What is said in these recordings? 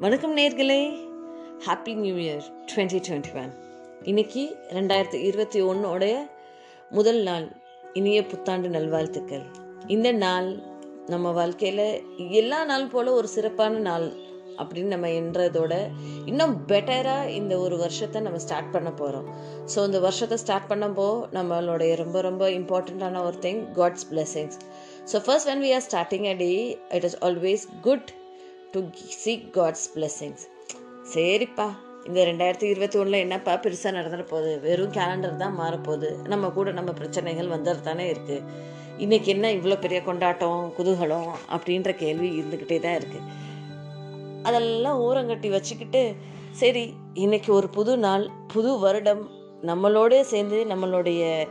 வணக்கம் நேர்களே. Happy new year twenty twenty one இன்னைக்கு ரெண்டாயிரத்தி இருபத்தி ஒன்னோடைய முதல் நாள் இனிய புத்தாண்டு நல்வாழ்த்துக்கள். இந்த நாள் நம்ம வாழ்க்கையில் எல்லா நாள் போல ஒரு சிறப்பான நாள் அப்படின்னு நம்ம என்றதோட இன்னும் பெட்டராக இந்த ஒரு வருஷத்தை நம்ம ஸ்டார்ட் பண்ண போகிறோம் ஸோ இந்த வருஷத்தை ஸ்டார்ட் பண்ணப்போ நம்மளுடைய ரொம்ப ரொம்ப இம்பார்ட்டண்ட்டான ஒரு thing God's blessings so first when we are starting a day it is always good to seek God's blessings சரிப்பா இந்த ரெண்டாயிரத்தி இருபத்தி ஒன்றில் என்னப்பா பெருசாக நடந்துட போகுது? வெறும் கேலண்டர் தான் மாறப்போகுது நம்ம கூட நம்ம பிரச்சனைகள் வந்துட்டு இருக்குது இன்றைக்கி என்ன இவ்வளோ பெரிய கொண்டாட்டம் குதூகலம் அப்படின்ற கேள்வி இருந்துக்கிட்டே தான் இருக்குது அதெல்லாம் ஊரங்கட்டி வச்சுக்கிட்டு சரி இன்றைக்கி ஒரு புது நாள் புது வருடம் நம்மளோட சேர்ந்து நம்மளுடைய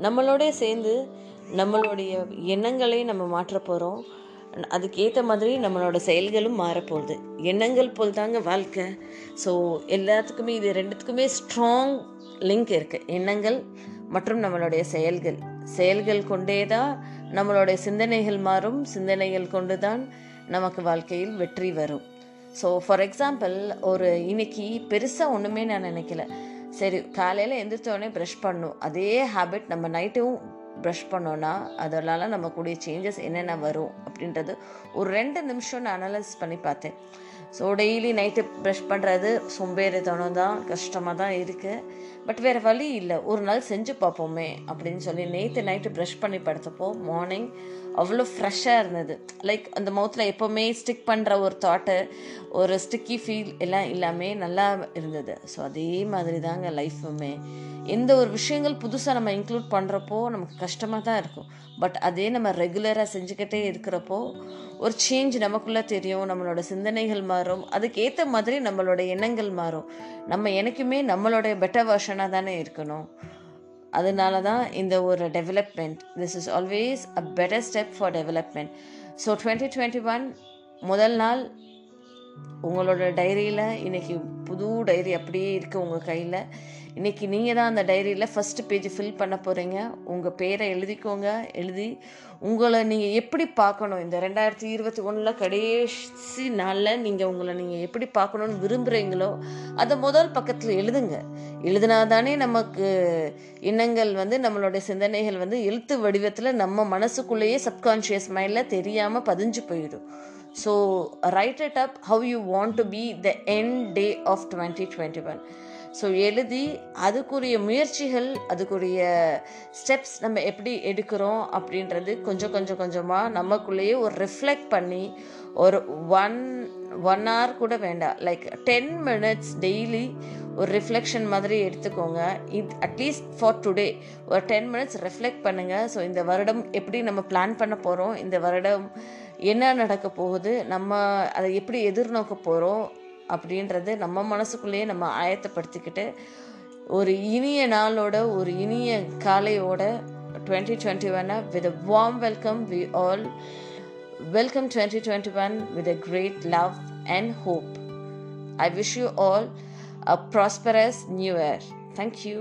நம்மளோட சேர்ந்து நம்மளுடைய எண்ணங்களை நம்ம மாற்ற போகிறோம் அதுக்கேற்ற மாதிரி நம்மளோட செயல்களும் மாறப்போகுது. எண்ணங்கள் போல் தாங்க வாழ்க்கை. ஸோ எல்லாத்துக்குமே இது ரெண்டுத்துக்குமே ஸ்ட்ராங் லிங்க் இருக்குது எண்ணங்கள் மற்றும் நம்மளுடைய செயல்கள். செயல்கள் கொண்டே தான் நம்மளுடைய சிந்தனைகள் மாறும். சிந்தனைகள் கொண்டு தான் நமக்கு வாழ்க்கையில் வெற்றி வரும். ஸோ ஃபார் எக்ஸாம்பிள் ஒரு இன்னைக்கு பெருசாக ஒன்றுமே நான் நினைக்கல. சரி காலையில் எந்திரிச்சோடனே ப்ரஷ் பண்ணும் அதே ஹேபிட் நம்ம நைட்டும் ப்ரஷ் பண்ணோன்னா அதனால நமக்குடைய சேஞ்சஸ் என்னென்ன வரும் அப்படின்றது ஒரு ரெண்டு நிமிஷம் நான் அனலைஸ் பண்ணி பார்த்தேன். ஸோ டெய்லி நைட்டு ப்ரெஷ் பண்ணுறது சோம்பேறித்தனம் தான் கஷ்டமாக தான் இருக்குது பட் வேறு வழி இல்லை. ஒரு நாள் செஞ்சு பார்ப்போமே அப்படின்னு சொல்லி நேற்று நைட்டு ப்ரஷ் பண்ணி படுத்தப்போ மார்னிங் அவ்வளோ ஃப்ரெஷ்ஷாக இருந்தது. லைக் அந்த மவுத்தில் எப்போவுமே ஸ்டிக் பண்ணுற ஒரு தாட்டு ஒரு ஸ்டிக்கி ஃபீல் எல்லாம் எல்லாமே நல்லா இருந்தது. ஸோ அதே மாதிரி தாங்க லைஃப்புமே எந்த ஒரு விஷயங்கள் புதுசாக நம்ம இன்க்ளூட் பண்ணுறப்போ நமக்கு கஷ்டமாக தான் இருக்கும். பட் அதே நம்ம ரெகுலராக செஞ்சுக்கிட்டே இருக்கிறப்போ ஒரு சேஞ்ச் நமக்குள்ளே தெரியும் நம்மளோட சிந்தனைகள் மாறும். அதுக்கேற்ற மாதிரி நம்மளோட எண்ணங்கள் மாறும். நம்ம எனக்குமே நம்மளோட பெட்டர் வெர்ஷனாக தானே இருக்கணும். அதனால தான் இந்த ஒரு development this is always a better step for development so twenty twenty one முதல் நாள் உங்களோட டைரியில் இன்றைக்கி புது டைரி அப்படியே இருக்குது உங்கள் கையில். இன்றைக்கி நீங்கள் தான் அந்த டைரியில் ஃபஸ்ட்டு பேஜ் ஃபில் பண்ண போகிறீங்க உங்கள் பேரை எழுதிக்கோங்க. எழுதி உங்களை நீங்கள் எப்படி பார்க்கணும்? இந்த ரெண்டாயிரத்தி இருபத்தி ஒன்றில் கடைசி நாளில் நீங்கள் உங்களை நீங்கள் எப்படி பார்க்கணுன்னு விரும்புகிறீங்களோ அதை முதல் பக்கத்தில் எழுதுங்க. எழுதினா தானே நமக்கு எண்ணங்கள் வந்து நம்மளுடைய சிந்தனைகள் வந்து எழுத்து வடிவத்தில் நம்ம மனசுக்குள்ளேயே சப்கான்ஷியஸ் மைண்டில் தெரியாமல் பதிஞ்சு போயிடும். So write it up how you want to be the end day of twenty twenty one so எழுதி அதுக்குரிய முயற்சிகள் அதுக்குரிய ஸ்டெப்ஸ் நம்ம எப்படி எடுக்கிறோம் அப்படின்றது கொஞ்சம் கொஞ்சம் கொஞ்சமாக நமக்குள்ளேயே ஒரு ரிஃப்ளெக்ட் பண்ணி ஒரு ஒன் ஒன் ஹவர் கூட வேண்டாம். லைக் டென் மினிட்ஸ் டெய்லி ஒரு ரிஃப்ளெக்ஷன் மாதிரி எடுத்துக்கோங்க. இது அட்லீஸ்ட் ஃபார் டுடே ஒரு டென் மினிட்ஸ் ரிஃப்ளெக்ட் பண்ணுங்கள் ஸோ இந்த வருடம் எப்படி நம்ம பிளான் பண்ண போகிறோம் இந்த வருடம் என்ன நடக்க போகுது? நம்ம அதை எப்படி எதிர்நோக்க போகிறோம் அப்படின்றது நம்ம மனசுக்குள்ளேயே நம்ம ஆயத்தப்படுத்திக்கிட்டு ஒரு இனிய நாளோட ஒரு இனிய காலையோட டுவெண்ட்டி டுவெண்ட்டி ஒன்னை with warm welcome we all welcome twenty twenty one with a great love and hope I wish you all a prosperous new year thank you